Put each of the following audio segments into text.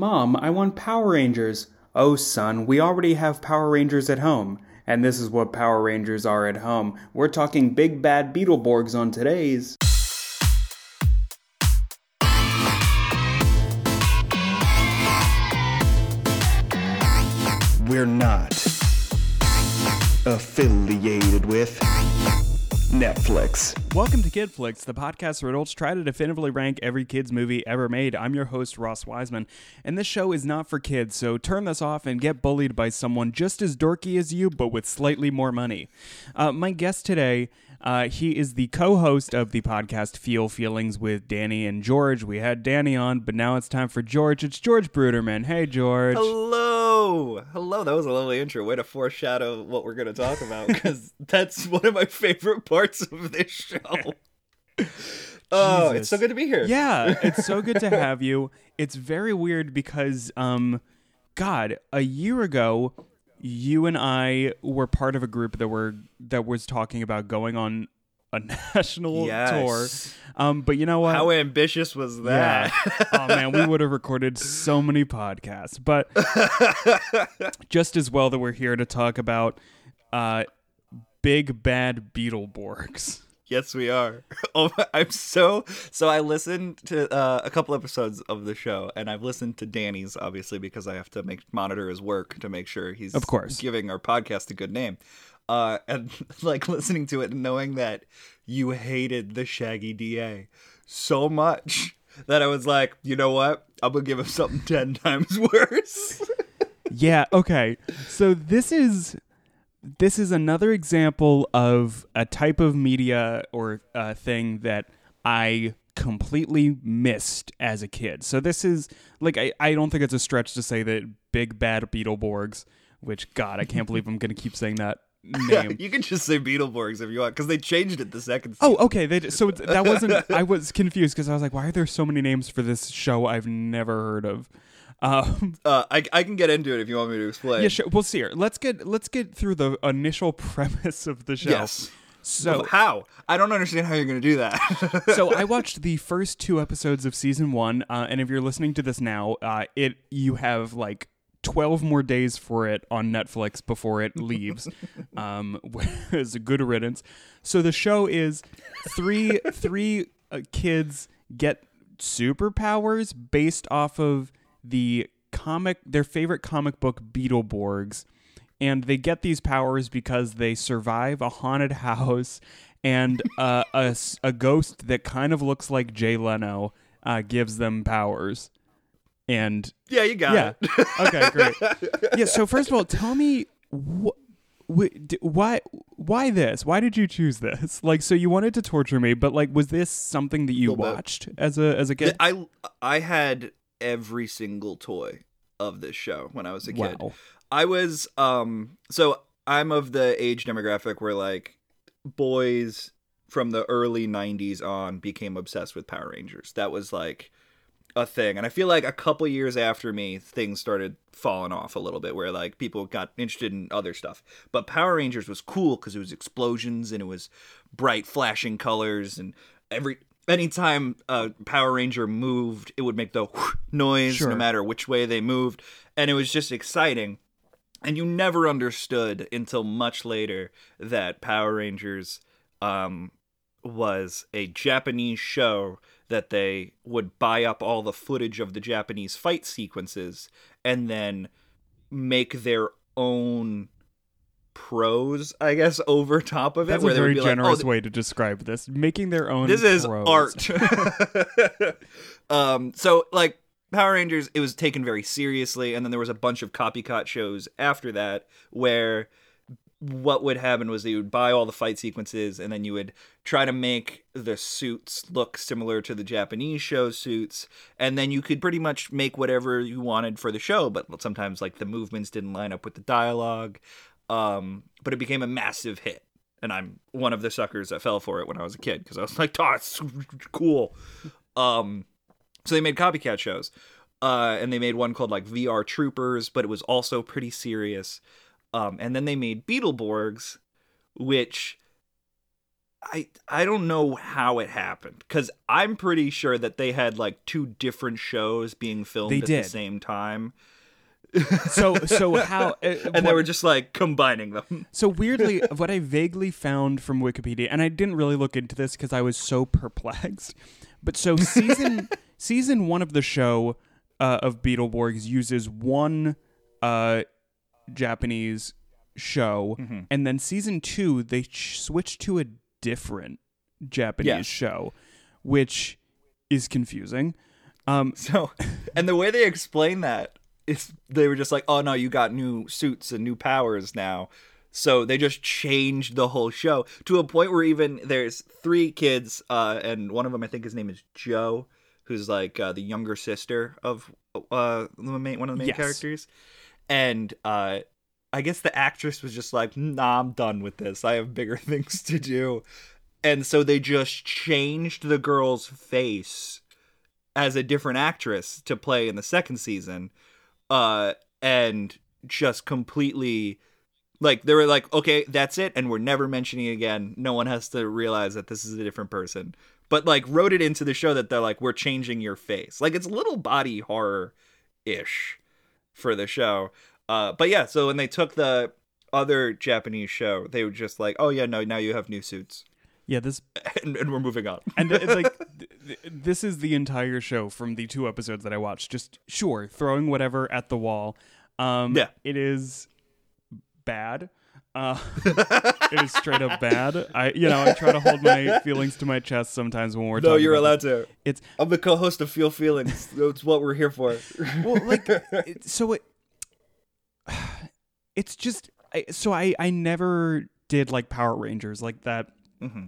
Mom, I want Power Rangers. Oh, son, we already have Power Rangers at home. And this is what Power Rangers are at home. We're talking big bad Beetleborgs on today's. We're not affiliated with Netflix. Welcome to KidFlix, the podcast where adults try to definitively rank every kid's movie ever made. I'm your host, Ross Wiseman, and this show is not for kids, so turn this off and get bullied by someone just as dorky as you, but with slightly more money. Uh, my guest today, uh, he is the co host of the podcast Feel Feelings with Danny and George. We had Danny on, but now it's time for George. It's George Bruderman. Hey, George. Hello, hello. That was a lovely intro. Way to foreshadow what we're going to talk about because that's one of my favorite parts of this show. Oh, it's so good to be here. Yeah, it's so good to have you. It's very weird because, um, God, a year ago, you and I were part of a group that were that was talking about going on a national Yes. tour. Um, but you know what? How ambitious was yeah. that? oh man, we would have recorded so many podcasts. But just as well that we're here to talk about uh, big bad Beetleborgs. Yes, we are. Oh, my- I'm so so. I listened to uh, a couple episodes of the show, and I've listened to Danny's obviously because I have to make monitor his work to make sure he's Of course. giving our podcast a good name. Uh, and like listening to it and knowing that you hated the Shaggy DA so much that I was like, you know what? I'm gonna give him something ten times worse. Yeah, okay. So this is this is another example of a type of media or uh, thing that I completely missed as a kid. So this is like I, I don't think it's a stretch to say that Big Bad Beetleborgs, which God, I can't believe I'm gonna keep saying that name. you can just say Beetleborgs if you want, because they changed it the second. Oh, okay. They, so that wasn't. I was confused because I was like, "Why are there so many names for this show I've never heard of?" Um, Uh, I I can get into it if you want me to explain. yeah, sure. We'll see here. Let's get let's get through the initial premise of the show. Yes. So how? I don't understand how you're gonna do that. so I watched the first two episodes of season one, uh, and if you're listening to this now, uh, it you have like. 12 more days for it on Netflix before it leaves. um, is a good riddance. So the show is three three uh, kids get superpowers based off of the comic their favorite comic book Beetleborgs and they get these powers because they survive a haunted house and uh, a, a ghost that kind of looks like Jay Leno uh, gives them powers. And yeah, you got yeah, it. okay, great. Yeah, so first of all, tell me wh- wh- why why this? Why did you choose this? Like, so you wanted to torture me, but like, was this something that you watched as a as a kid? I I had every single toy of this show when I was a kid. Wow. I was um so I'm of the age demographic where like boys from the early 90s on became obsessed with Power Rangers. That was like a thing. And I feel like a couple years after me things started falling off a little bit where like people got interested in other stuff. But Power Rangers was cool cuz it was explosions and it was bright flashing colors and every anytime a Power Ranger moved, it would make the noise Sure. no matter which way they moved and it was just exciting. And you never understood until much later that Power Rangers um, was a Japanese show that they would buy up all the footage of the Japanese fight sequences and then make their own prose, I guess, over top of it. That's where a very be like, generous "Oh, way to describe this. Making their own. this is prose. art. um, so like Power Rangers, it was taken very seriously, and then there was a bunch of copycat shows after that where what would happen was you would buy all the fight sequences and then you would try to make the suits look similar to the Japanese show suits and then you could pretty much make whatever you wanted for the show but sometimes like the movements didn't line up with the dialogue um but it became a massive hit and I'm one of the suckers that fell for it when I was a kid because I was like, "Oh, it's cool." Um, so they made copycat shows, uh, and they made one called like VR Troopers, but it was also pretty serious. Um, and then they made Beetleborgs, which I I don't know how it happened because I'm pretty sure that they had like two different shows being filmed They at did. the same time, So so how uh, and they were just like combining them. So weirdly, what I vaguely found from Wikipedia, and I didn't really look into this because I was so perplexed. But so season season one of the show uh, of Beetleborgs uses one uh, Japanese show, Mm-hmm. and then season two they ch- switch to a different Japanese Yes. show, which is confusing. Um, So, and the way they explain that is they were just like, "Oh no, you got new suits and new powers now." So they just changed the whole show to a point where even there's three kids, uh, and one of them I think his name is Joe, who's like uh, the younger sister of uh, the main, one of the main Yes. characters, and uh, I guess the actress was just like, "Nah, I'm done with this. I have bigger things to do," and so they just changed the girl's face as a different actress to play in the second season uh and just completely like they were like okay that's it and we're never mentioning it again. No one has to realize that this is a different person. But like wrote it into the show that they're like we're changing your face. Like it's a little body horror ish for the show. Uh but yeah so when they took the other japanese show they were just like oh yeah no now you have new suits. Yeah, this and, and we're moving on. And it's like th- th- this is the entire show from the two episodes that I watched. Just sure, throwing whatever at the wall. Um, Yeah. it is bad. Uh, it is straight up bad. I, you know, I try to hold my feelings to my chest sometimes when we're no you're allowed this. to It's I'm the co-host of Feel Feelings. That's what we're here for. well, like it, so it. It's just I, so I I never did like Power Rangers like that. Mm-hmm.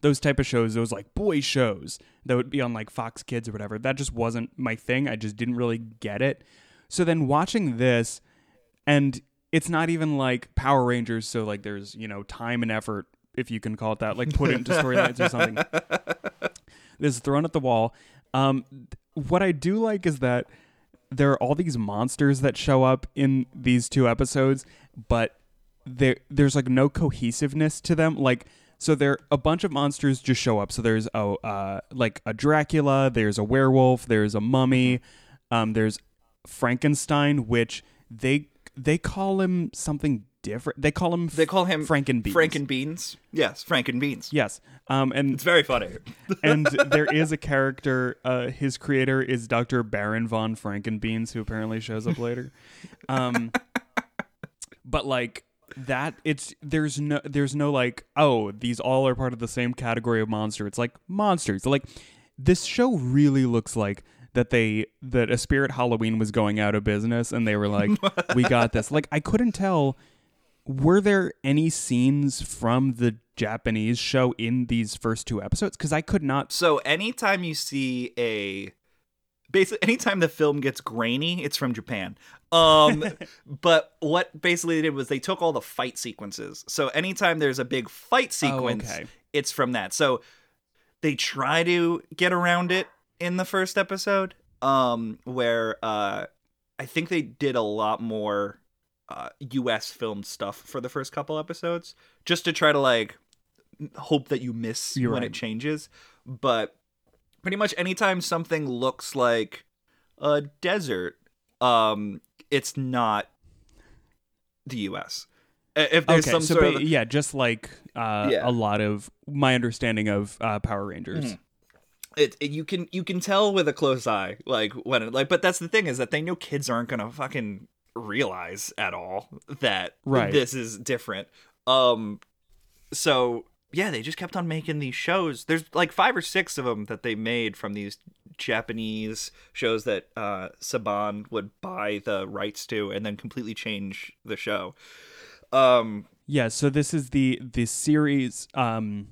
Those type of shows, those like boy shows that would be on like Fox Kids or whatever, that just wasn't my thing. I just didn't really get it. So then watching this, and it's not even like Power Rangers, so like there's, you know, time and effort, if you can call it that, like put into storylines or something. This is thrown at the wall. Um, what I do like is that there are all these monsters that show up in these two episodes, but there there's like no cohesiveness to them. Like so there a bunch of monsters just show up. So there's a uh like a Dracula, there's a werewolf, there's a mummy, um there's Frankenstein, which they they call him something different. They call him They call him Frankenbeans. Frankenbeans. Yes, Frankenbeans. Yes. Um and It's very funny. and there is a character. Uh, his creator is Dr. Baron von Frankenbeans, who apparently shows up later. Um, but like that, it's there's no there's no like oh these all are part of the same category of monster. It's like monsters. Like this show really looks like that they that a Spirit Halloween was going out of business, and they were like we got this. Like I couldn't tell. Were there any scenes from the Japanese show in these first two episodes? Because I could not So anytime you see a basically anytime the film gets grainy, it's from Japan. Um but what basically they did was they took all the fight sequences. So anytime there's a big fight sequence, okay. it's from that. So they try to get around it in the first episode um where uh I think they did a lot more uh, U.S. filmed stuff for the first couple episodes, just to try to like hope that you miss You're when right. it changes. But pretty much anytime something looks like a desert, um, it's not the U.S. If there's okay, some so sort ba- of yeah, just like uh, Yeah. a lot of my understanding of uh, Power Rangers. Mhm. it, it- you can you can tell with a close eye like when it, like but that's the thing is that they know kids aren't gonna fucking realize at all that Right. this is different um so yeah they just kept on making these shows there's like five or six of them that they made from these japanese shows that uh saban would buy the rights to and then completely change the show um Yeah, so this is the the series um,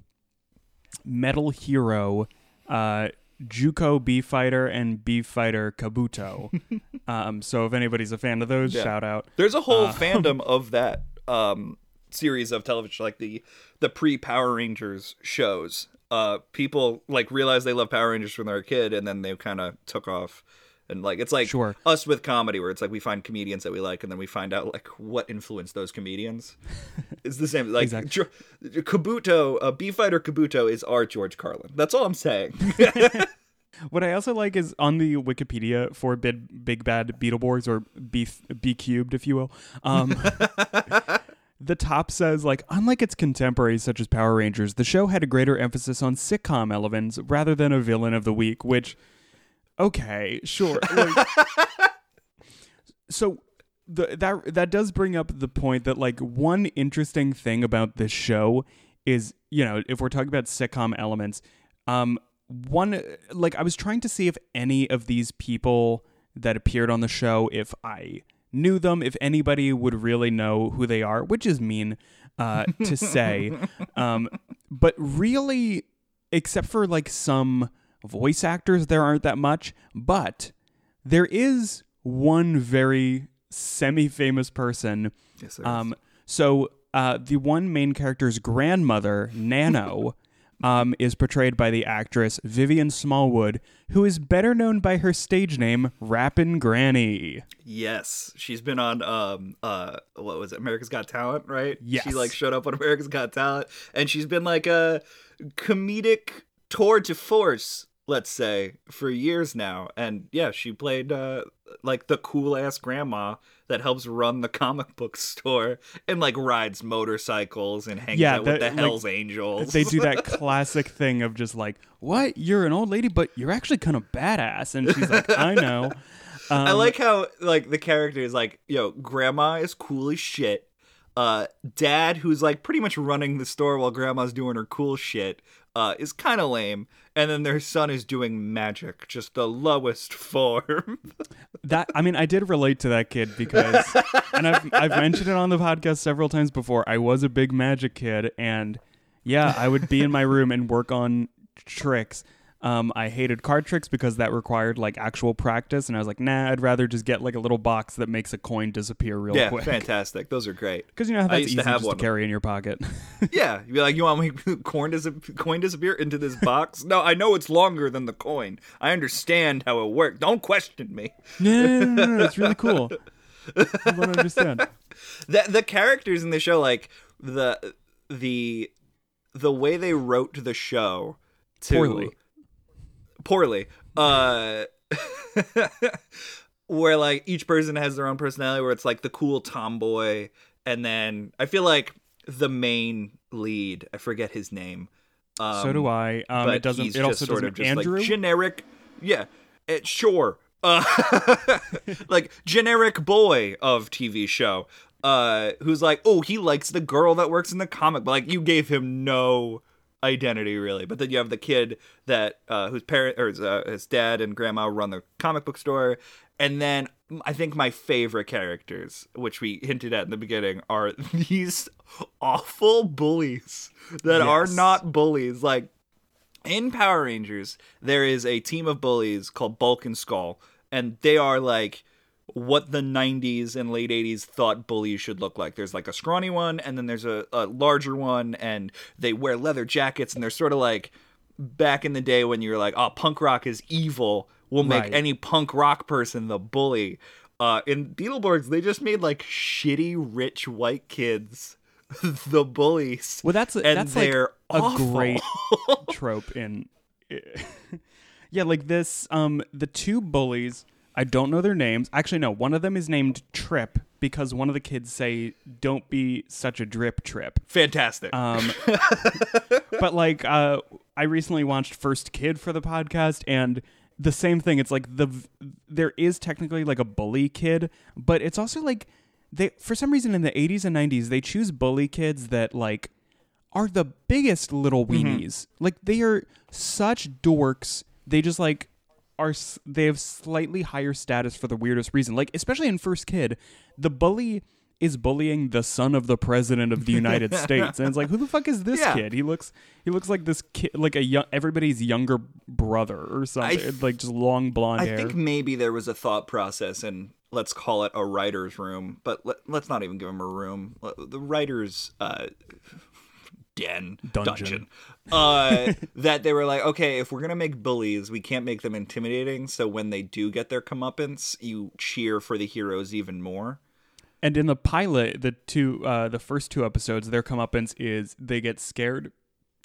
Metal Hero, uh, Juko B Fighter and B Fighter Kabuto. um, so if anybody's a fan of those, Yeah. shout out. There's a whole Uh, fandom of that um, series of television, like the the pre Power Rangers shows. Uh, people like realize they love Power Rangers when they're a kid, and then they kind of took off And like it's like Sure. us with comedy, where it's like we find comedians that we like, and then we find out like what influenced those comedians. it's the same. Like Exactly. Dr- Kabuto, uh, B Fighter Kabuto is our George Carlin. That's all I'm saying. What I also like is on the Wikipedia for Big, Big Bad Beetleborgs or B, B Cubed, if you will. Um, the top says, like, unlike its contemporaries such as Power Rangers, the show had a greater emphasis on sitcom elements rather than a villain of the week, which, okay, sure. Like, so the, that that does bring up the point that like one interesting thing about this show is you know if we're talking about sitcom elements um one like i was trying to see if any of these people that appeared on the show if i knew them if anybody would really know who they are which is mean uh to say. Um but really except for like some voice actors there aren't that much. But there is one very semi-famous person. Yes, um so uh the one main character's grandmother nano um is portrayed by the actress vivian smallwood who is better known by her stage name rappin granny Yes, she's been on um uh what was it America's Got Talent, right? Yes. She like showed up on America's Got Talent and she's been like a comedic tour de force, let's say, for years now. And yeah, she played uh like the cool ass grandma that helps run the comic book store and like rides motorcycles and hangs Yeah, out with the that- like, Hells Angels. they do that classic thing of just like what you're an old lady but you're actually kind of badass and she's like i know I Um, like how like the character is like, yo, grandma is cool as shit. Uh, dad, who's like pretty much running the store while grandma's doing her cool shit, uh, is kind of lame. And then their son is doing magic, just the lowest form. that i mean i did relate to that kid because and I've, I've mentioned it on the podcast several times before i was a big magic kid and yeah i would be in my room and work on tricks um, I hated card tricks because that required like actual practice, and I was like, nah, I'd rather just get like a little box that makes a coin disappear real yeah, quick. fantastic. Those are great. Because you know how that's easy to have just one to carry in your pocket. Yeah, you'd be like, you want me coin dis- coin disappear into this box? no, I know it's longer than the coin. I understand how it works. Don't question me. no, no, no, no, no, it's really cool. I to understand. the the characters in the show like the the the way they wrote the show to Poorly. Poorly uh where like each person has their own personality where it's like the cool tomboy and then i feel like the main lead i forget his name um, so do I. Um, it doesn't. It also sort doesn't. of just Andrew. like generic yeah it, sure uh, like generic boy of tv show uh who's like oh he likes the girl that works in the comic but like you gave him no identity really. But then you have the kid that uh whose parent or his, uh, his dad and grandma run the comic book store. And then i think my favorite characters which we hinted at in the beginning are these awful bullies that are not bullies. Like in Power Rangers, there is a team of bullies called Bulk and Skull, and they are like what the 90s and late 80s thought bullies should look like. There's like a scrawny one, and then there's a, a larger one, and they wear leather jackets, and they're sort of like back in the day when you were like, oh, punk rock is evil. We'll make Right. any punk rock person the bully. Uh, in Beetleborgs, they just made like shitty rich white kids the bullies. Well, that's a, and that's they're a awful. great trope in. yeah, like this. Um, the two bullies. I don't know their names. Actually, no. One of them is named Trip because one of the kids say, "Don't be such a drip trip." Fantastic. Um, but like, uh, I recently watched First Kid for the podcast, and the same thing. It's like the there is technically like a bully kid, but it's also like they for some reason in the 80s and 90s they choose bully kids that like are the biggest little weenies. Like they are such dorks. They just like are they have slightly higher status for the weirdest reason. Like especially in First Kid, the bully is bullying the son of the president of the United States, and it's like, who the fuck is this Yeah. kid? He looks he looks like this kid, like a young everybody's younger brother or something, th- like just long blonde hair. I hair. think maybe there was a thought process and let's call it a writer's room, but let, let's not even give him a room. The writers uh, den Dungeon. dungeon, uh, that they were like, okay, if we're gonna make bullies, we can't make them intimidating. So when they do get their comeuppance, you cheer for the heroes even more. And in the pilot, the two, uh, the first two episodes, their comeuppance is they get scared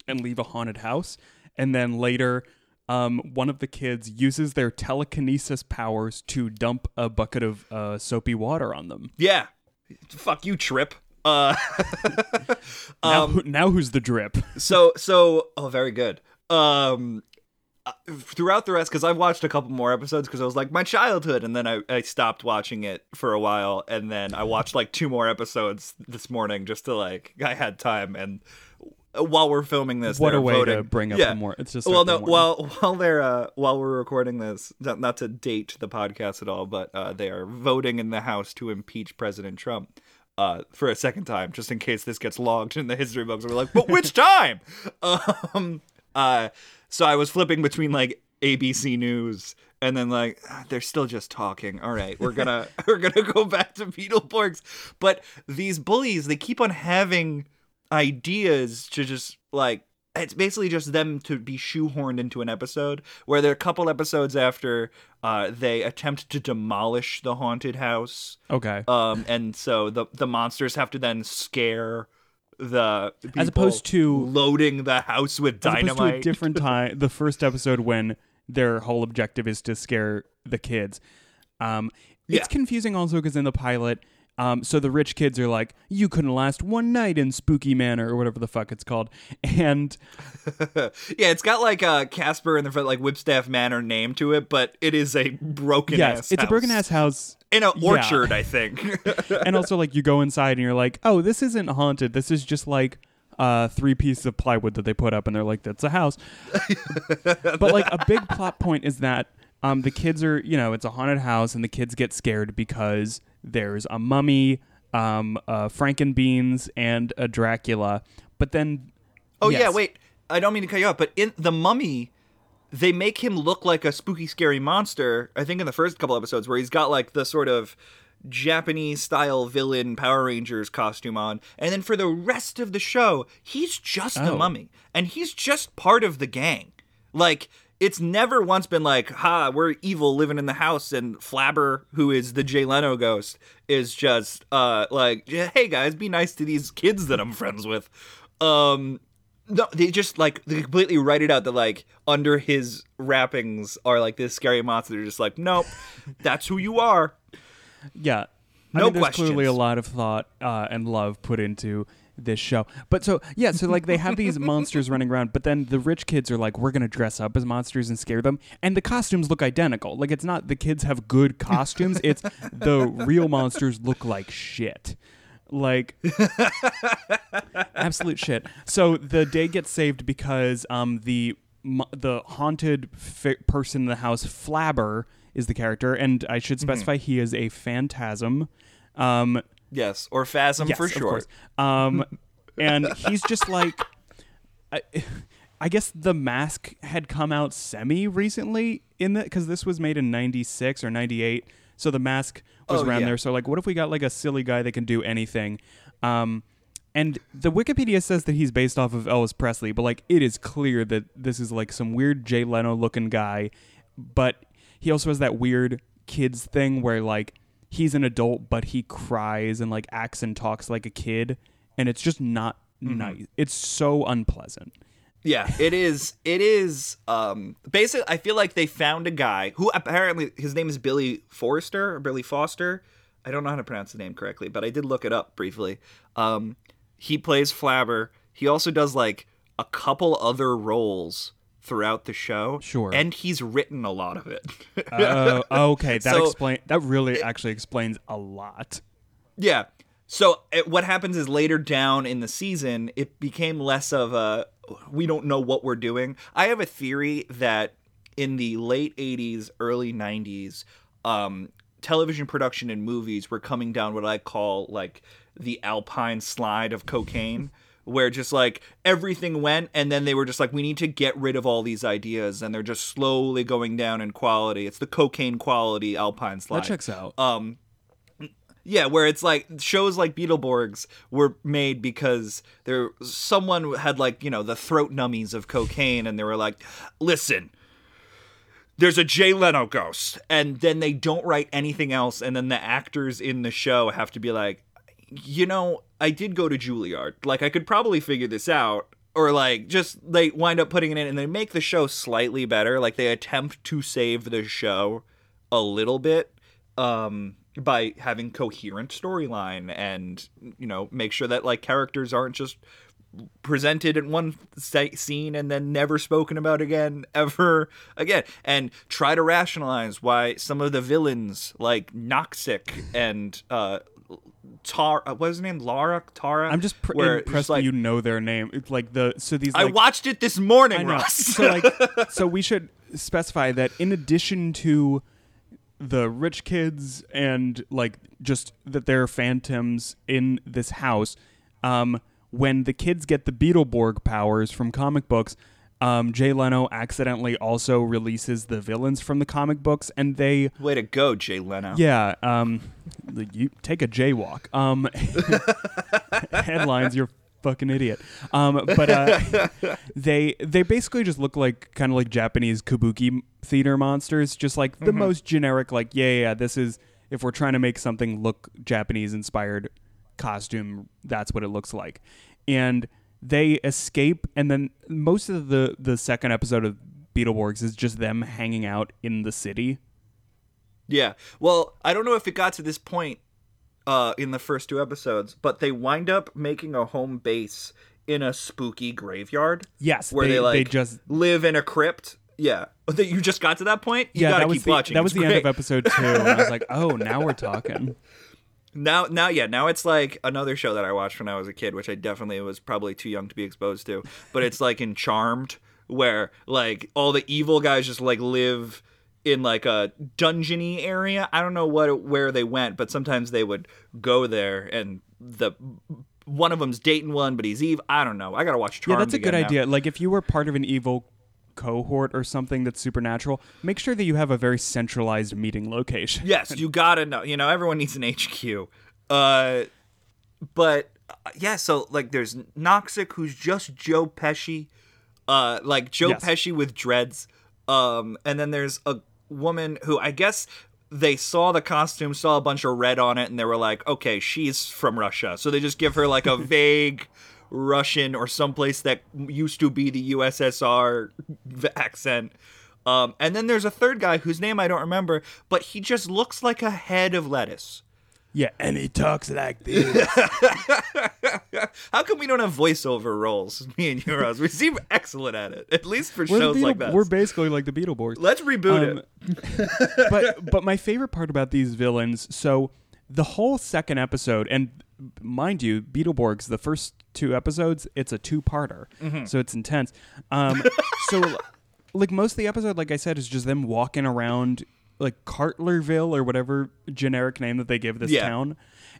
and leave a haunted house, and then later, um, one of the kids uses their telekinesis powers to dump a bucket of uh, soapy water on them. Yeah, fuck you, Trip. Uh, Now, Um, who, now who's the drip? so so oh, very good. Um, uh, throughout the rest, because I've watched a couple more episodes because I was like my childhood, and then I, I stopped watching it for a while, and then I watched like two more episodes this morning just to like I had time and. While we're filming this, What a way voting. to bring up yeah. the more. It's just well, no. While while they're uh, while we're recording this, not, not to date the podcast at all, but uh, they are voting in the House to impeach President Trump uh, for a second time, just in case this gets logged in the history books. We're like, but which time? um, uh, so I was flipping between like ABC News and then like ah, they're still just talking. All right, we're gonna we're gonna go back to Beetleborgs, but these bullies they keep on having ideas to just like it's basically just them to be shoehorned into an episode where they're a couple episodes after uh, they attempt to demolish the haunted house okay. um, and so the the monsters have to then scare the As opposed to- loading the house with dynamite. different time. The first episode when their whole objective is to scare the kids. Um, it's Yeah. confusing also because in the pilot, um, so the rich kids are like, "You couldn't last one night in Spooky Manor" or whatever the fuck it's called, and yeah, it's got like a Casper and the like Whipstaff Manor name to it, but it is a broken yes, ass. it's a broken ass house. in an yeah. orchard, I think. and also like you go inside and you're like, "Oh, this isn't haunted. This is just like." Uh, three pieces of plywood that they put up, and they're like, "That's a house." but like a big plot point is that um, the kids are, you know, it's a haunted house, and the kids get scared because there's a mummy, um, uh, Frankenbeans, and a Dracula. But then, Oh yeah, wait. I don't mean to cut you off, but in the Mummy, they make him look like a spooky, scary monster. I think in the first couple episodes, where he's got like the sort of Japanese style villain Power Rangers costume on, and then for the rest of the show, he's just the Oh. Mummy, and he's just part of the gang. Like it's never once been like, "Ha, we're evil living in the house," and Flabber, who is the Jay Leno ghost, is just uh like, "Hey guys, be nice to these kids that I'm friends with." Um, no, they just like they completely write it out that like under his wrappings are like this scary monster. They're just like, nope, that's who you are. yeah, I No mean, there's clearly a lot of thought uh, and love put into this show. But so yeah, so like they have these monsters running around, but then the rich kids are like, we're gonna dress up as monsters and scare them, and the costumes look identical. Like it's not the kids have good costumes; it's the real monsters look like shit. Like absolute shit. So the day gets saved because um the the haunted fi- person in the house, Flabber, is the character, and I should specify he is a phantasm. Um, Yes, or Phasm yes, for sure. Um, and he's just like, I, I guess the mask had come out semi recently in the because this was made in '96 or '98, so the mask was Oh, around yeah. there. So like, what if we got like a silly guy that can do anything? Um, and the Wikipedia says that he's based off of Elvis Presley, but like it is clear that this is like some weird Jay Leno looking guy, but he also has that weird kids thing where like he's an adult but he cries and like acts and talks like a kid and it's just not Mm-hmm. nice. It's so unpleasant. Yeah, it is. It is. Um, basically, I feel like they found a guy who apparently his name is Billy Forrester or Billy Foster. I don't know how to pronounce the name correctly, but I did look it up briefly. Um, he plays Flabber. He also does like a couple other roles throughout the show. Sure. and he's written a lot of it. Oh, okay, that So- explain that really actually explains a lot. Yeah. So it, what happens is later down in the season, it became less of a we don't know what we're doing. I have a theory that in the late 80s, early 90s, um, television production and movies were coming down what I call like the alpine slide of cocaine. Where just like everything went, and then they were just like, we need to get rid of all these ideas, and they're just slowly going down in quality. It's the cocaine quality alpine slide. That checks out. Um, Yeah, where it's like shows like Beetleborgs were made because there someone had like, you know, the throat nummies of cocaine and they were like, "Listen, there's a Jay Leno ghost." And then they don't write anything else and then the actors in the show have to be like, "You know, I did go to Juilliard. Like I could probably figure this out." Or like just they wind up putting it in and they make the show slightly better. Like they attempt to save the show a little bit um by having coherent storyline and you know make sure that like characters aren't just presented in one scene and then never spoken about again ever again and try to rationalize why some of the villains like Noxic and uh Tar uh, what is his name Lara Tara I'm just pr- where impressed like that you know their name. It's like the so these. I watched it this morning Ross so like, so we should specify that in addition to the rich kids and like just that there are phantoms in this house, um, when the kids get the Beetleborg powers from comic books, um, Jay Leno accidentally also releases the villains from the comic books, and they way to go Jay Leno yeah, um, you take a jaywalk. Um, headlines, you're fucking idiot. Um, but uh, they they basically just look like kind of like Japanese kabuki theater monsters, just like the most generic. Like, yeah, yeah, this is if we're trying to make something look Japanese inspired costume, that's what it looks like, and they escape, and then most of the the second episode of Beetleborgs is just them hanging out in the city. Yeah. Well, I don't know if it got to this point uh, in the first two episodes, but they wind up making a home base in a spooky graveyard. Yes, where they- they, like they just- live in a crypt. Yeah. That you just got to that point. You yeah, gotta that was keep the, watching. That was It's the end of episode two, and I was like, "Oh, now we're talking." Now, now, yeah, now it's like another show that I watched when I was a kid, which I definitely was probably too young to be exposed to. But it's like in Charmed, where like all the evil guys just like live in like a dungeony area. I don't know what where they went, but sometimes they would go there, and the one of them's dating one, but he's Eve. I don't know. I gotta watch Charmed. yeah, that's a good now. idea. Like, if you were part of an evil cohort or something that's supernatural, make sure that you have a very centralized meeting location. Yes, you gotta know. You know, everyone needs an HQ. Uh, but uh, yeah, so like, there's Noxic, who's just Joe Pesci, uh, like Joe Yes. Pesci with dreads. Um, and then there's a woman who I guess they saw the costume, saw a bunch of red on it, and they were like, okay, she's from Russia. So they just give her like a vague Russian or someplace that used to be the USSR accent. Um, and then there's a third guy whose name I don't remember, but he just looks like a head of lettuce. Yeah, and he talks like this. How come we don't have voiceover roles, me and you, Ross? We seem excellent at it, at least for we're, shows like Beetle- that. we're basically like the Beetleborgs. Let's reboot Um, it. but but my favorite part about these villains, so the whole second episode, and mind you, Beetleborgs, the first two episodes, it's a two-parter, Mm-hmm. so it's intense. Um, so like most of the episode, like I said, is just them walking around like Charterville or whatever generic name that they give this Yeah. town,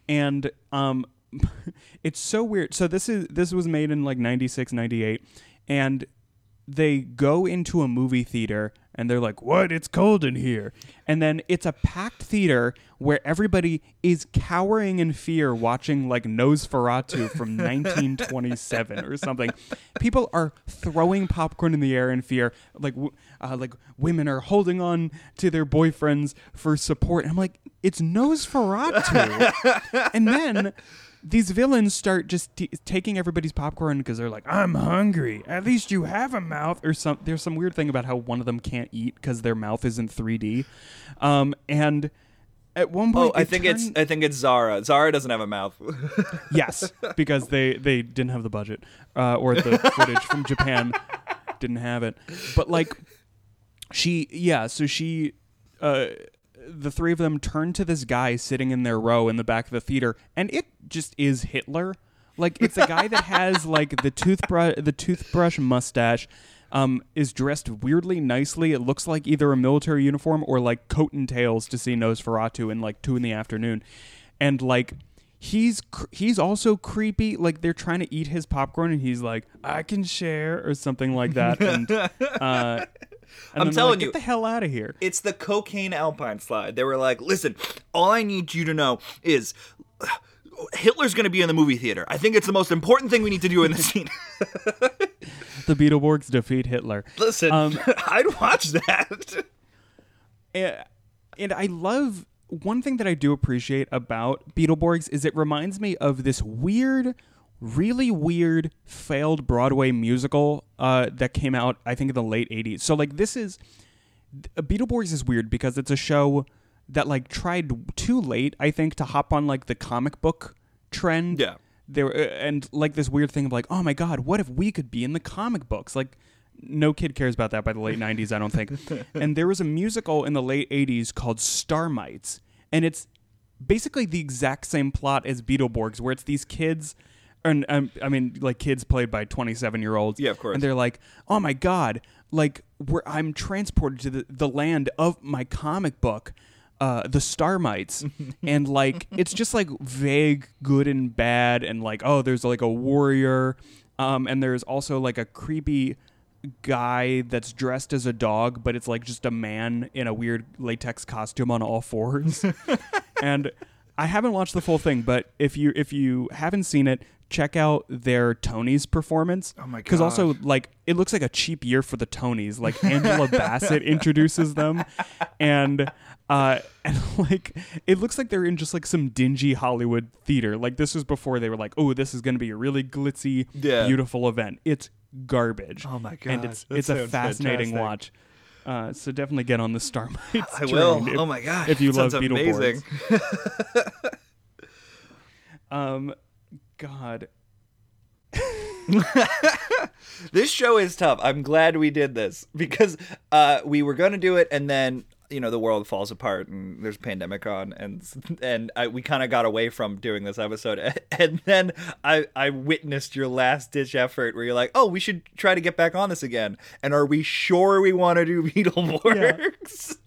and um, it's so weird. So this is this was made in like 96, 98, and they go into a movie theater and they're like, "What? It's cold in here." And then it's a packed theater where everybody is cowering in fear watching like Nosferatu from 1927 or something. People are throwing popcorn in the air in fear. Like uh, like women are holding on to their boyfriends for support. And I'm like, "It's Nosferatu." and then these villains start just t- taking everybody's popcorn because they're like, "I'm hungry. At least you have a mouth." Or some there's some weird thing about how one of them can't eat because their mouth is in 3D. Um, and at one point, oh, I think it's I think it's Zara. Zara doesn't have a mouth. yes because they they didn't have the budget uh, or the footage from Japan didn't have it. But like she yeah, so she uh the three of them turn to this guy sitting in their row in the back of the theater and it just is Hitler. Like it's a guy that has like the toothbrush the toothbrush mustache um, is dressed weirdly nicely. It looks like either a military uniform or like coat and tails to see Nosferatu in like two in the afternoon, and like he's cr- he's also creepy. Like they're trying to eat his popcorn, and he's like, "I can share" or something like that. And uh, And I'm telling like, you, get the hell out of here. it's the cocaine alpine slide. They were like, listen, all I need you to know is Hitler's going to be in the movie theater. I think it's the most important thing we need to do in the scene. The Beetleborgs defeat Hitler. listen, Um, I'd watch that. Uh, and I love one thing that I do appreciate about Beetleborgs is it reminds me of this weird, really weird failed Broadway musical uh, that came out I think in the late '80s. So like this is uh, Beetleborgs is weird because it's a show that like tried too late I think to hop on like the comic book trend. Yeah. There uh, and like this weird thing of like, oh my god, what if we could be in the comic books? Like no kid cares about that by the late 90s, I don't think. and there was a musical in the late 80s called Starmites, and it's basically the exact same plot as Beetleborgs, where it's these kids, and um, I mean, like kids played by 27 year olds. Yeah, of course. And they're like, oh my god, like where I'm transported to the, the land of my comic book. Uh, the Starmites, and like it's just like vague good and bad, and like oh, there's like a warrior, um, and there's also like a creepy guy that's dressed as a dog, but it's like just a man in a weird latex costume on all fours. and I haven't watched the full thing, but if you if you haven't seen it, check out their Tonys performance. Oh my god! Because also like it looks like a cheap year for the Tonys. Like Angela Bassett introduces them, and uh, and like it looks like they're in just like some dingy Hollywood theater. Like this was before they were like, oh, this is going to be a really glitzy, Yeah. beautiful event. It's garbage. Oh my god! And it's that it's a fascinating fantastic. watch. Uh, so definitely get on the Starmites. I will. if- oh my god. If you love amazing. Beetleborgs. Um, God, This show is tough. I'm glad we did this because uh, we were going to do it, and then you know the world falls apart, and there's a pandemic on, and and I, we kind of got away from doing this episode, and then I I witnessed your last ditch effort where you're like, oh, we should try to get back on this again, and are we sure we want to do Beetleborgs?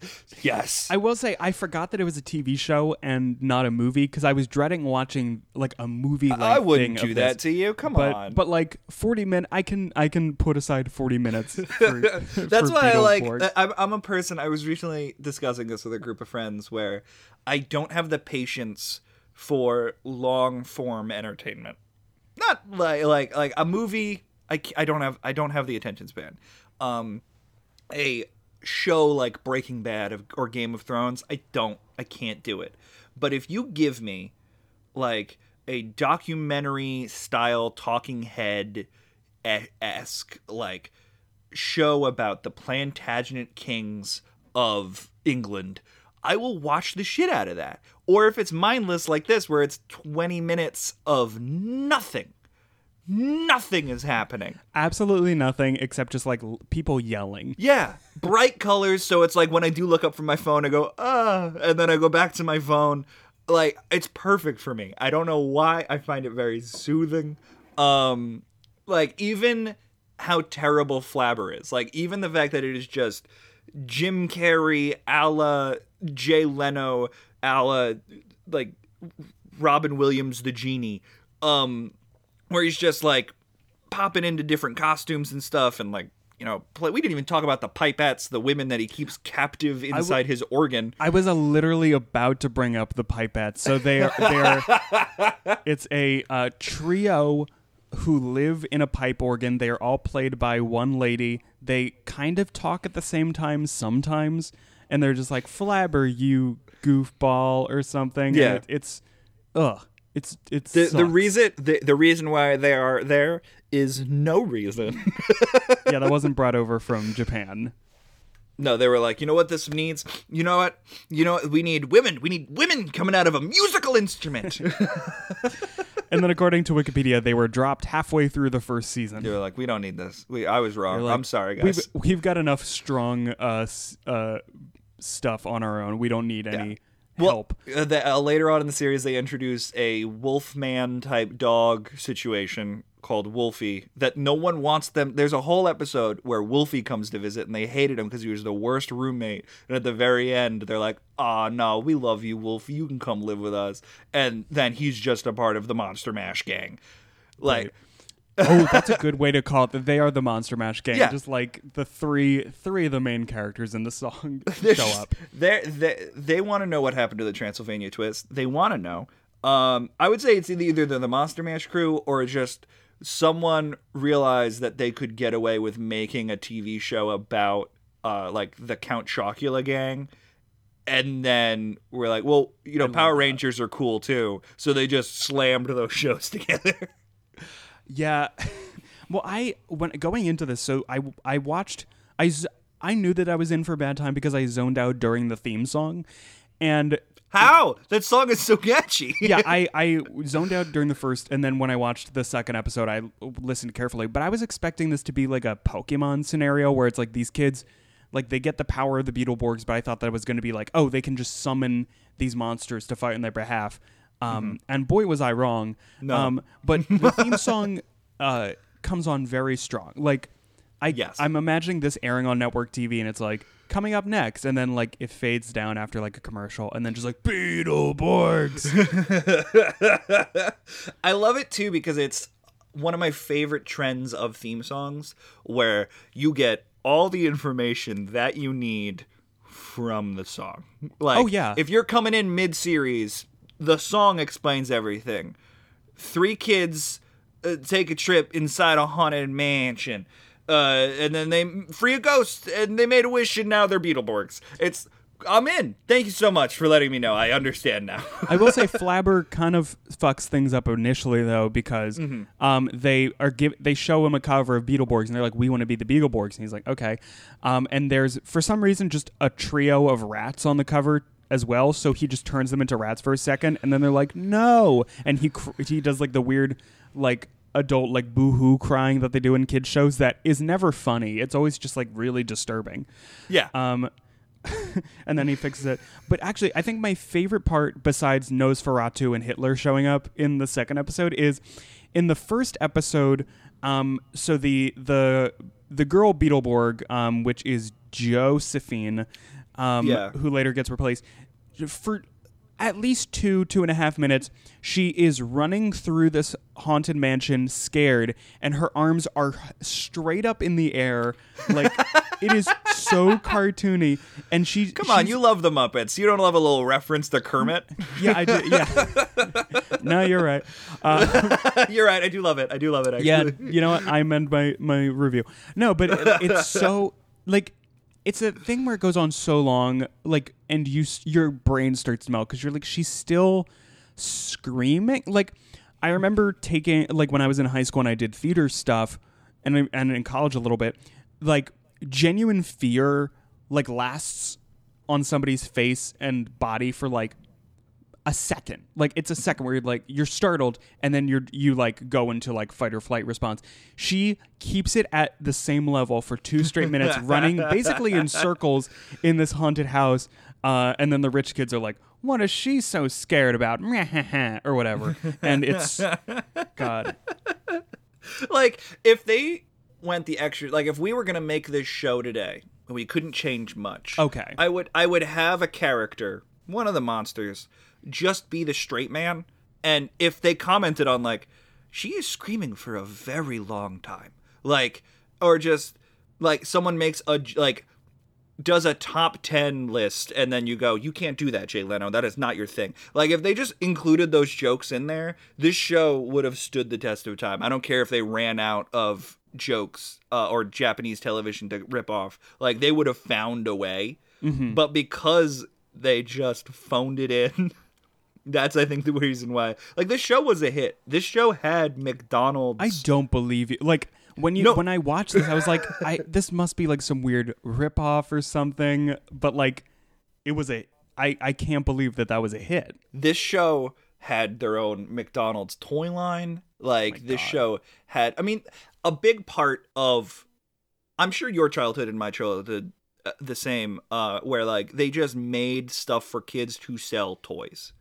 Yes. I will say I forgot that it was a TV show and not a movie because I was dreading watching like a movie. I wouldn't do that this. to you. Come But on. but like forty minutes, I can I can put aside forty minutes. For, That's for why I like. I'm, I'm a person. I was recently discussing this with a group of friends where I don't have the patience for long form entertainment. Not like like like a movie. I, I don't have I don't have the attention span. Um, a show like Breaking Bad of, or Game of Thrones. I don't. I can't do it. But if you give me like a documentary style talking head esque like show about the Plantagenet kings of England, I will watch the shit out of that. Or if it's mindless like this, where it's 20 minutes of nothing, nothing is happening. absolutely nothing except just like l- people yelling. Yeah, bright colors. So it's like when I do look up from my phone, I go, ah, and then I go back to my phone. Like it's perfect for me. I don't know why. I find it very soothing. Um, like even how terrible Flabber is. Like even the fact that it is just Jim Carrey, a la Jay Leno, a la like Robin Williams, the genie. Um, where he's just like popping into different costumes and stuff and like you know play we didn't even talk about the pipettes the women that he keeps captive inside his organ I was uh, literally about to bring up the pipettes. So they are they are it's a uh, trio who live in a pipe organ. They are all played by one lady. They kind of talk at the same time sometimes, and they're just like Flabber, you goofball or something. and Yeah. it- it's ugh. It's it's the, the reason the, the reason why they are there is no reason yeah that wasn't brought over from Japan. no they were like you know what this needs you know what you know what? we need women we need women coming out of a musical instrument And then according to Wikipedia, they were dropped halfway through the first season. they were like we don't need this we i was wrong like, i'm sorry guys We've, we've got enough strong uh, s- uh, stuff on our own. We don't need any help. Uh, the, uh, later on in the series, they introduce a Wolfman type dog situation called Wolfie that no one wants them. There's a whole episode where Wolfie comes to visit and they hated him because he was the worst roommate. And at the very end, they're like, "Ah, no, we love you, Wolfie. You can come live with us." And then he's just a part of the Monster Mash gang. Like, Oh, that's a good way to call it. That they are the Monster Mash gang. Yeah. Just like the three three of the main characters in the song show just- up. They're, they they want to know what happened to the Transylvania twist. They want to know. Um, I would say it's either either the, the Monster Mash crew or just someone realized that they could get away with making a TV show about uh, like the Count Chocula gang. And then we're like, well, you know, Power Rangers are cool too. So they just slammed those shows together. Yeah. Well, I when going into this, so I I watched I I knew that I was in for a bad time because I zoned out during the theme song, and How? That song is so catchy. yeah, I I zoned out during the first, and then when I watched the second episode, I listened carefully. But I was expecting this to be like a Pokemon scenario where it's like these kids, like they get the power of the Beetleborgs, but I thought that it was going to be like, oh, they can just summon these monsters to fight on their behalf. Um, and boy was I wrong. No. Um, but the theme song uh comes on very strong. Like I Yes. I'm imagining this airing on network TV, and it's like coming up next, and then like it fades down after like a commercial, and then just like Beetleborgs. I love it too because it's one of my favorite trends of theme songs where you get all the information that you need from the song. Like, Oh, yeah. if you're coming in mid series, the song explains everything. Three kids uh, take a trip inside a haunted mansion. Uh, and then they free a ghost, and they made a wish, and now they're Beetleborgs. It's I'm in. Thank you so much for letting me know. I understand now. I will say Flabber kind of fucks things up initially though because um, they are give they show him a cover of Beetleborgs and they're like we want to be the Beetleborgs and he's like okay um, and there's for some reason just a trio of rats on the cover as well so he just turns them into rats for a second and then they're like no and he cr- he does like the weird like adult like boo-hoo crying that they do in kids shows that is never funny it's always just like really disturbing yeah. um, and then he fixes it. But actually, I think my favorite part, besides Nosferatu and Hitler showing up in the second episode, is in the first episode. Um, so the the the girl Beetleborg, um, which is Josephine, um, Yeah. who later gets replaced for at least two two and a half minutes she is running through this haunted mansion scared and her arms are straight up in the air like it is so cartoony and she Come on, you love the Muppets. You don't love a little reference to Kermit? yeah i do yeah no you're right uh, You're right. I do love it. I do love it. Actually. yeah you know what i meant my my review no but it, it's so like it's a thing where it goes on so long like and you your brain starts to melt because you're like she's still screaming like i remember taking like when i was in high school and i did theater stuff and and in college a little bit like genuine fear like lasts on somebody's face and body for like a second. Like it's a second where you're like you're startled and then you're you like go into like fight or flight response. She keeps it at the same level for two straight minutes, running basically in circles in this haunted house. Uh, and then the rich kids are like, "What is she so scared about?" or whatever. And it's God. like if they went the extra, like if we were gonna make this show today, and we couldn't change much. Okay. I would. I would have a character, one of the monsters, just be the straight man, and if they commented on like, she is screaming for a very long time, like, or just like someone makes a like does a top 10 list and then you go you can't do that jay leno. That is not your thing. Like if they just included those jokes in there this show would have stood the test of time. I don't care if they ran out of jokes uh, or japanese television to rip off. Like they would have found a way. But because they just phoned it in that's i think the reason why. Like this show was a hit. This show had mcdonald's I don't believe you. Like when you No. when I watched this, I was like, I this must be like some weird ripoff or something. But like, it was a. I I can't believe that that was a hit. this show had their own McDonald's toy line. Like this show had, I mean, a big part of, I'm sure your childhood and my childhood uh, the same. Uh, where like they just made stuff for kids to sell toys.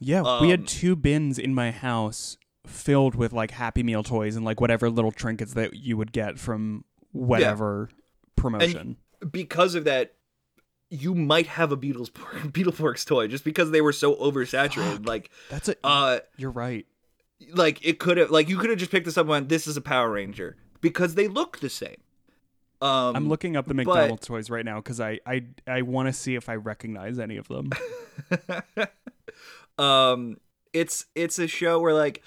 Yeah, we had Um, two bins in my house filled with like Happy Meal toys and like whatever little trinkets that you would get from whatever promotion. Because of that, you might have a Beatles Beetleborgs toy just because they were so oversaturated. Like, That's a. uh, you're right. like it could have like you could have just picked this up and went, this is a Power Ranger because they look the same. Um, I'm looking up the McDonald's toys right now because I I I want to see if I recognize any of them. um it's it's a show where like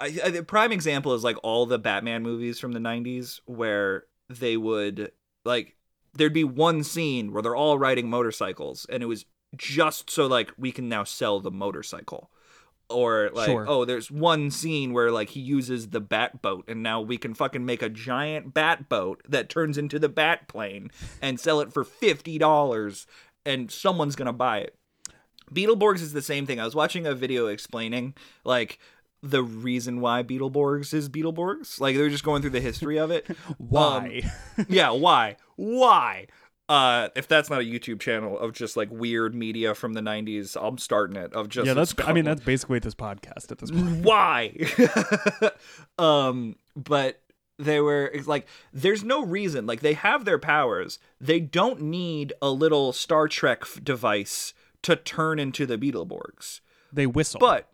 I, I, the prime example is like all the batman movies from the 90s where they would like there'd be one scene where they're all riding motorcycles and it was just so like we can now sell the motorcycle or like Sure. oh there's one scene where like he uses the bat boat and now we can fucking make a giant bat boat that turns into the bat plane and sell it for $50 and someone's gonna buy it Beetleborgs is the same thing. I was watching a video explaining like the reason why Beetleborgs is Beetleborgs. Like they're just going through the history of it. Why? Um, yeah, why? Why? Uh, if that's not a YouTube channel of just like weird media from the '90s, I'm starting it. Of just yeah, that's. I mean, that's basically this podcast at this point. why um but they were it's like there's no reason like they have their powers they don't need a little star trek device to turn into the beetleborgs They whistle. but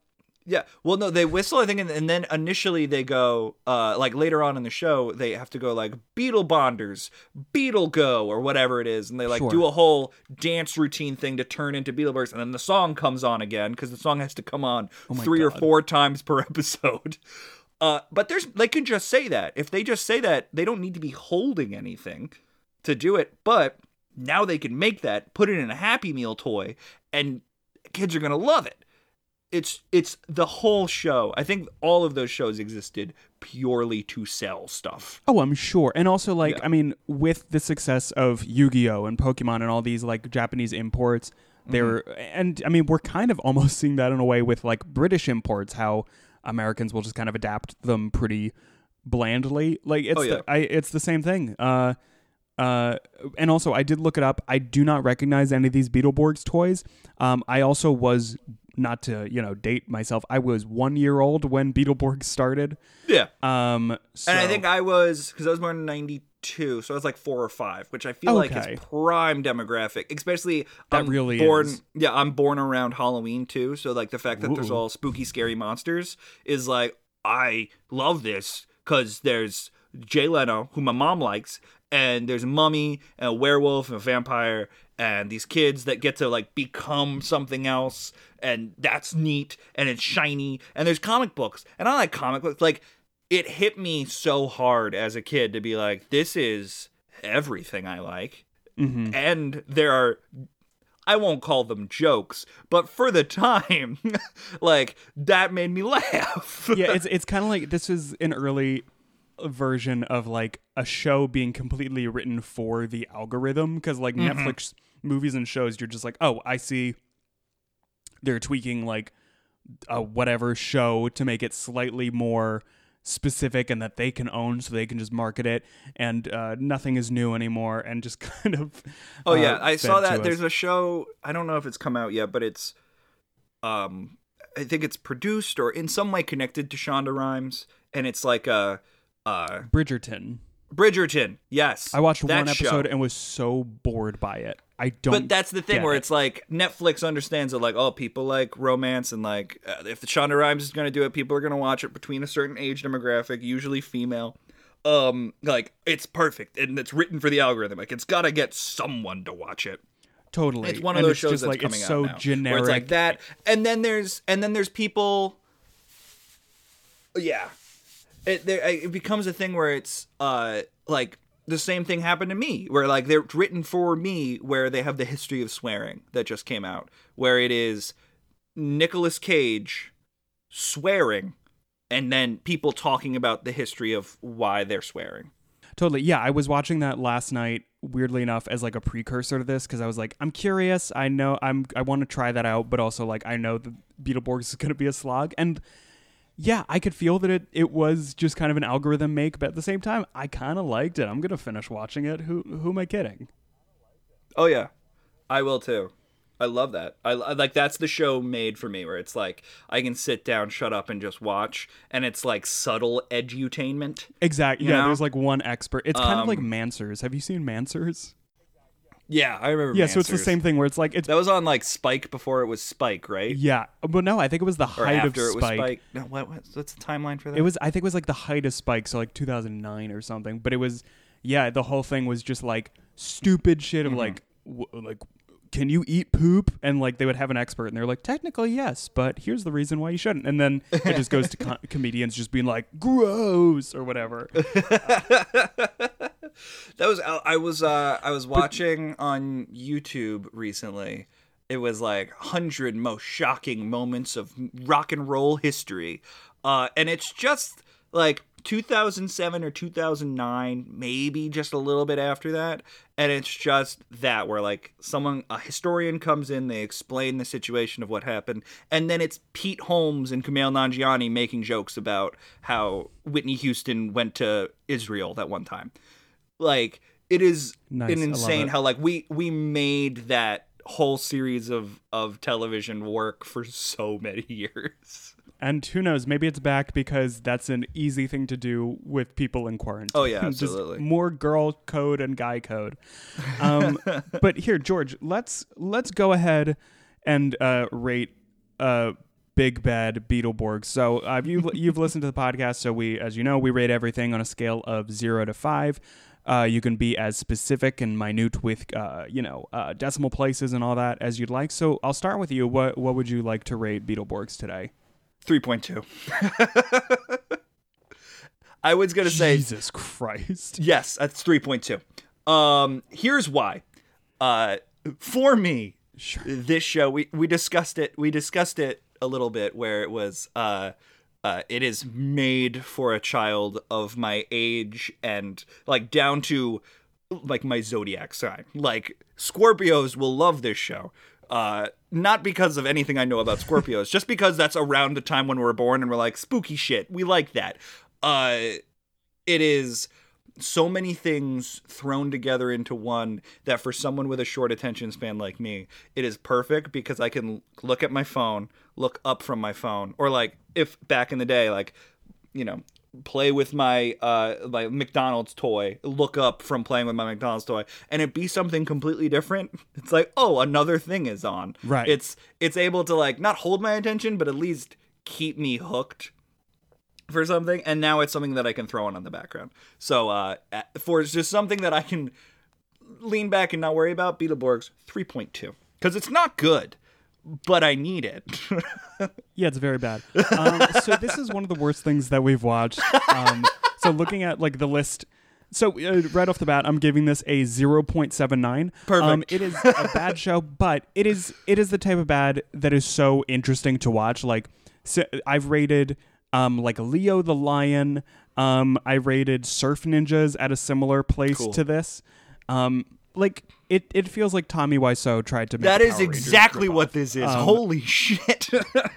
yeah. Well no they whistle i think and, and then initially they go uh like later on in the show they have to go like beetle bonders beetle go or whatever it is and they like Sure. do a whole dance routine thing to turn into beetleborgs and then the song comes on again because the song has to come on Oh three or four times per episode. Uh but there's they can just say that. If they just say that they don't need to be holding anything to do it but now they can make that put it in a happy meal toy and kids are gonna love it it's it's the whole show i think all of those shows existed purely to sell stuff Oh, I'm sure. And also, like, Yeah. I mean, with the success of Yu Gi Oh! and Pokemon and all these, like, Japanese imports, they're, Mm-hmm. and I mean, we're kind of almost seeing that in a way with, like, British imports, how Americans will just kind of adapt them pretty blandly. Like, it's, Oh, yeah. the, I, it's the same thing. Uh, uh, and also, I did look it up. I do not recognize any of these Beetleborgs toys. Um, I also was not to you know date myself. I was one year old when Beetleborgs started. yeah Um, so, and i think i was because i was born in 92 so i was like four or five which i feel like is prime demographic especially That I'm really born is. yeah i'm born around halloween too so like the fact that there's all spooky scary monsters is like i love this because there's jay leno who my mom likes and there's a mummy and a werewolf and a vampire and these kids that get to like become something else and that's neat and it's shiny and there's comic books and i like comic books like it hit me so hard as a kid to be like this is everything i like Mhm. and there are I won't call them jokes, but for the time, like that made me laugh. yeah, it's it's kind of like this is an early version of like a show being completely written for the algorithm because like Netflix movies and shows, you're just like, oh, I see. They're tweaking like a whatever show to make it slightly more specific and that they can own so they can just market it and uh, nothing is new anymore and just kind of Oh yeah, uh, I saw that. us. There's a show. I don't know if it's come out yet, but it's, um, I think it's produced or in some way connected to Shonda Rhimes, and it's like a, uh, Bridgerton. Bridgerton. Yes, I watched one show. episode and was so bored by it. I don't. But that's the thing where it. it's like Netflix understands that like oh people like romance and like uh, if the Shonda Rhimes is going to do it people are going to watch it between a certain age demographic usually female um like it's perfect and it's written for the algorithm like it's got to get someone to watch it totally. it's one of And those shows just that's like coming it's out so now, generic. it's like that and then there's and then there's people yeah it there it becomes a thing where it's uh like the same thing happened to me where like they're written for me where they have the history of swearing that just came out where it is Nicolas Cage swearing and then people talking about the history of why they're swearing Totally. Yeah, I was watching that last night. Weirdly enough, as like a precursor to this, because I was like, I'm curious. I know I'm. I want to try that out, but also like I know the Beetleborgs is going to be a slog, and yeah, I could feel that it it was just kind of an algorithm make, but at the same time, I kind of liked it. I'm gonna finish watching it. Who who am I kidding? Oh yeah, I will too. I love that. I, like that's the show made for me where it's like I can sit down, shut up, and just watch, and it's like subtle edutainment. Exactly. Yeah, know? there's like one expert. It's kind of like Um, Manswers. Have you seen Manswers? Yeah, I remember. Yeah, so it's the same thing where it's like it's That was on like Spike before it was Spike, right? yeah, but no, I think it was the Or height of after it was Spike. Spike. No, what, what, what's the timeline for that? It was I think it was like the height of Spike, so like 2009 or something. But it was yeah, the whole thing was just like stupid shit of Mm-hmm. like w- like can you eat poop? And like they would have an expert, and they're like, technically yes, but here's the reason why you shouldn't. And then it just goes to com- comedians just being like, gross or whatever. That was I I was uh I was watching on YouTube recently. It was like 100 most shocking moments of rock and roll history. Uh and it's just like 2007 or 2009, maybe just a little bit after that, and it's just that where like someone a historian comes in, they explain the situation of what happened, and then it's Pete Holmes and Kumail Nanjiani making jokes about how Whitney Houston went to Israel that one time. Like it is Nice, an insane how like we we made that whole series of of television work for so many years And who knows, maybe it's back because that's an easy thing to do with people in quarantine. Oh, yeah, Just absolutely. more girl code and guy code. Um, but here, George, let's let's go ahead and uh, rate uh, Big Bad Beetleborg. So uh, you you've listened to the podcast, so we, as you know, we rate everything on a scale of zero to five. Uh, you can be as specific and minute with, uh, you know, uh, decimal places and all that as you'd like. So I'll start with you. What what would you like to rate Beetleborgs today? 3.2 i was gonna say Jesus Christ. yes that's 3.2 um here's why uh for me this show we we discussed it we discussed it a little bit where it was uh uh, it is made for a child of my age and like down to like my zodiac sign. Like Scorpios will love this show. Uh, not because of anything I know about Scorpios, just because that's around the time when we were born and we're like spooky shit. We like that. Uh, it is so many things thrown together into one that for someone with a short attention span like me, it is perfect because I can look at my phone, look up from my phone, or like if back in the day, like you know, play with my uh my McDonald's toy, look up from playing with my McDonald's toy, and it be something completely different. It's like, oh, another thing is on. Right. It's it's able to like not hold my attention, but at least keep me hooked for something and now it's something that i can throw in on in the background so uh for just something that i can lean back and not worry about beetleborgs 3.2 because it's not good but i need it Yeah, it's very bad. Um, so this is one of the worst things that we've watched. Um, so looking at like the list. So uh, right off the bat, I'm giving this a 0.79. Perfect. Um, it is a bad show, but it is it is the type of bad that is so interesting to watch. Like so I've rated um, like Leo the Lion. Um, I rated Surf Ninjas at a similar place Cool. to this. Um, like it, it feels like Tommy Wiseau tried to make that a Power Rangers exactly ripoff. what this is. Um, holy shit.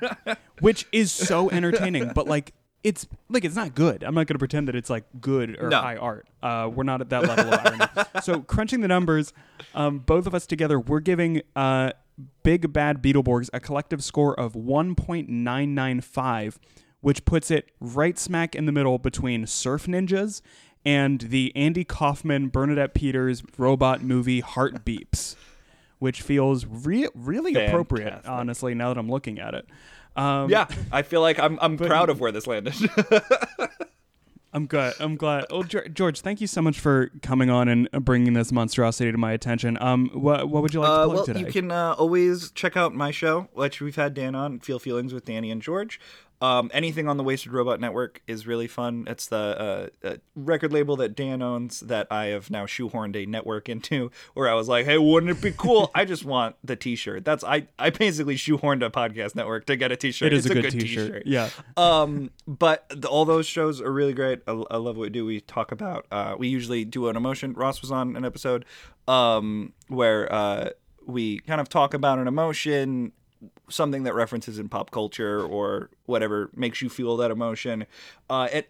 which is so entertaining but like it's like it's not good. I'm not going to pretend that it's like good or No. high art. Uh, we're not at that level of irony. So crunching the numbers um, both of us together we're giving uh, big bad beetleborgs a collective score of 1.995 which puts it right smack in the middle between surf ninjas and the andy kaufman bernadette peters robot movie heart beeps which feels re- really appropriate honestly now that i'm looking at it um, yeah i feel like i'm, I'm proud of where this landed I'm good. I'm glad. Oh, George, thank you so much for coming on and bringing this monstrosity to my attention. Um, what what would you like to Uh, plug well, today? you can uh, always check out my show, which we've had Dan on, Feel Feelings with Danny and George. Um, anything on the Wasted Robot Network is really fun. It's the uh, uh, record label that Dan owns that I have now shoehorned a network into. Where I was like, "Hey, wouldn't it be cool? I just want the T-shirt." That's I. I basically shoehorned a podcast network to get a T-shirt. it is it's a good, t-shirt. Yeah. um but the, all those shows are really great I, I love what we do we talk about uh we usually do an emotion ross was on an episode um where uh we kind of talk about an emotion something that references in pop culture or whatever makes you feel that emotion uh it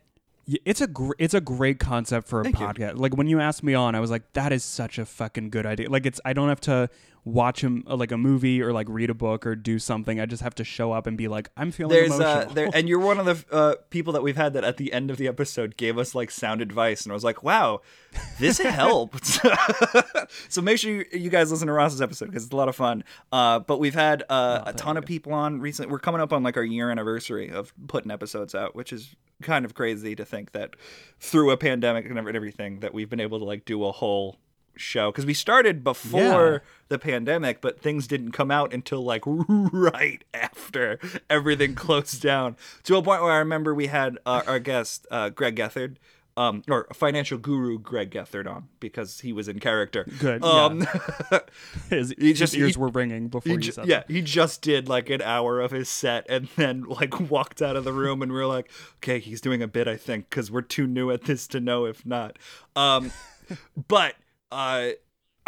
It's a gr- it's a great concept for a Thank you. podcast. Like when you asked me on, I was like, that is such a fucking good idea. Like it's I don't have to watch him like a movie or like read a book or do something. I just have to show up and be like, I'm feeling There's uh, emotional. there, and you're one of the uh, people that we've had that at the end of the episode gave us like sound advice, and I was like, wow, this helped. so make sure you, you guys listen to Ross's episode because it's a lot of fun. Uh, but we've had uh, Oh, a ton of people on recently. We're coming up on like our year anniversary of putting episodes out, which is kind of crazy to think that through a pandemic and everything that we've been able to like do a whole show because we started before Yeah. the pandemic, but things didn't come out until like right after everything closed down. To a point where I remember we had uh, our guest uh, Greg Gethard, um, or financial guru Greg Gethard on because he was in character. Good, Um, his, he his just- ears he- were ringing before he you ju- said yeah, he just did like an hour of his set and then like walked out of the room and we are like, okay, he's doing a bit, I think, because we're too new at this to know if not. Um, but uh,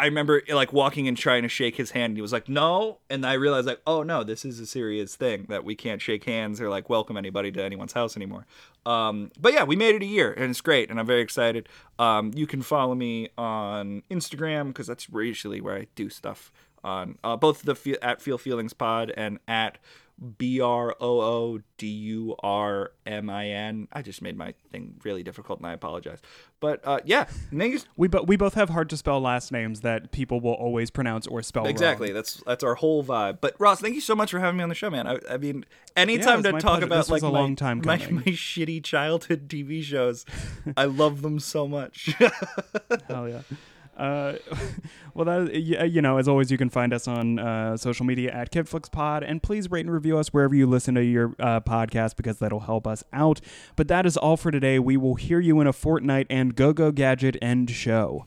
I remember like walking and trying to shake his hand. And he was like, no, and I realized like, oh no, this is a serious thing that we can't shake hands or like welcome anybody to anyone's house anymore. Um, but yeah, we made it a year and it's great and I'm very excited. Um, you can follow me on Instagram because that's usually where I do stuff on uh, both the fe- at Feel Feelings Pod and at B R O O D U R M I N. I just made my thing really difficult and I apologize. But uh, yeah. We, bo- we both have hard to spell last names that people will always pronounce or spell wrong. Exactly. That's that's our whole vibe. But Ross, thank you so much for having me on the show, man. I, I mean, anytime it's to talk pleasure. about like a my, long time my, my shitty childhood TV shows, I love them so much. Hell yeah. Uh, well, that y- you know, as always, you can find us on uh, social media at KidFlixPod, and please rate and review us wherever you listen to your uh, podcast because that'll help us out. But that is all for today. We will hear you in a fortnight, and go go gadget end show.